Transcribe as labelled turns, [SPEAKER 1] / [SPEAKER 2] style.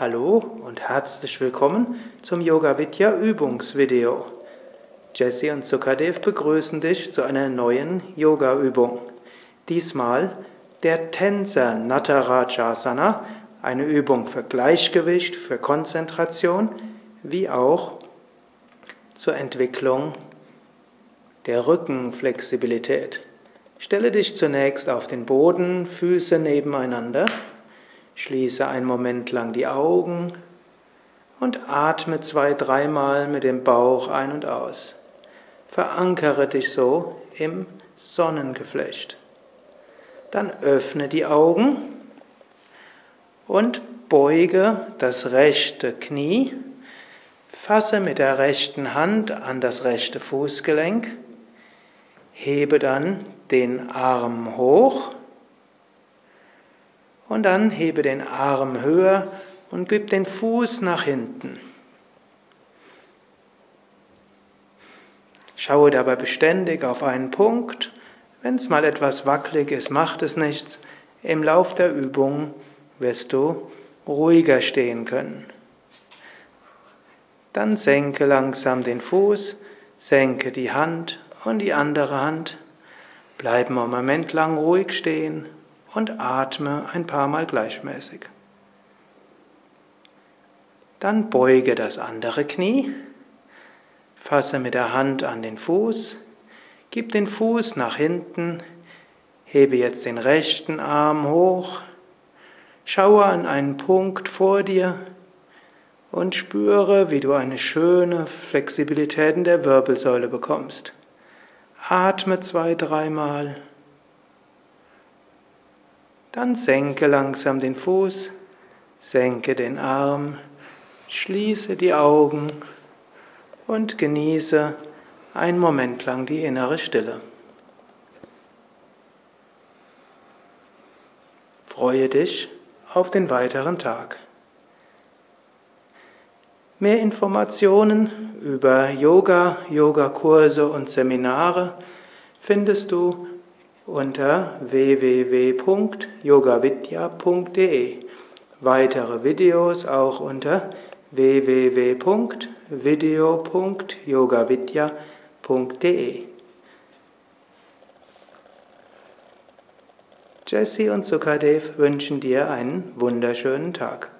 [SPEAKER 1] Hallo und herzlich willkommen zum Yoga Vidya Übungsvideo. Jesse und Sukadev begrüßen dich zu einer neuen Yoga Übung. Diesmal der Tänzer Natarajasana, eine Übung für Gleichgewicht, für Konzentration, wie auch zur Entwicklung der Rückenflexibilität. Stelle dich zunächst auf den Boden, Füße nebeneinander. Schließe einen Moment lang die Augen und atme zwei, dreimal mit dem Bauch ein und aus. Verankere dich so im Sonnengeflecht. Dann öffne die Augen und beuge das rechte Knie. Fasse mit der rechten Hand an das rechte Fußgelenk. Hebe dann den Arm hoch und dann hebe den Arm höher und gib den Fuß nach hinten. Schaue dabei beständig auf einen Punkt. Wenn es mal etwas wackelig ist, macht es nichts. Im Lauf der Übung wirst du ruhiger stehen können. Dann senke langsam den Fuß, senke die Hand und die andere Hand. Bleib einen Moment lang ruhig stehen und atme ein paar Mal gleichmäßig. Dann beuge das andere Knie, fasse mit der Hand an den Fuß, gib den Fuß nach hinten, hebe jetzt den rechten Arm hoch, schaue an einen Punkt vor dir und spüre, wie du eine schöne Flexibilität in der Wirbelsäule bekommst. Atme zwei, dreimal. Dann senke langsam den Fuß, senke den Arm, schließe die Augen und genieße einen Moment lang die innere Stille. Freue dich auf den weiteren Tag. Mehr Informationen über Yoga, Yogakurse und Seminare findest du unter www.yogavidya.de. Weitere Videos auch unter www.video.yogavidya.de. Jesse und Sukadev wünschen dir einen wunderschönen Tag.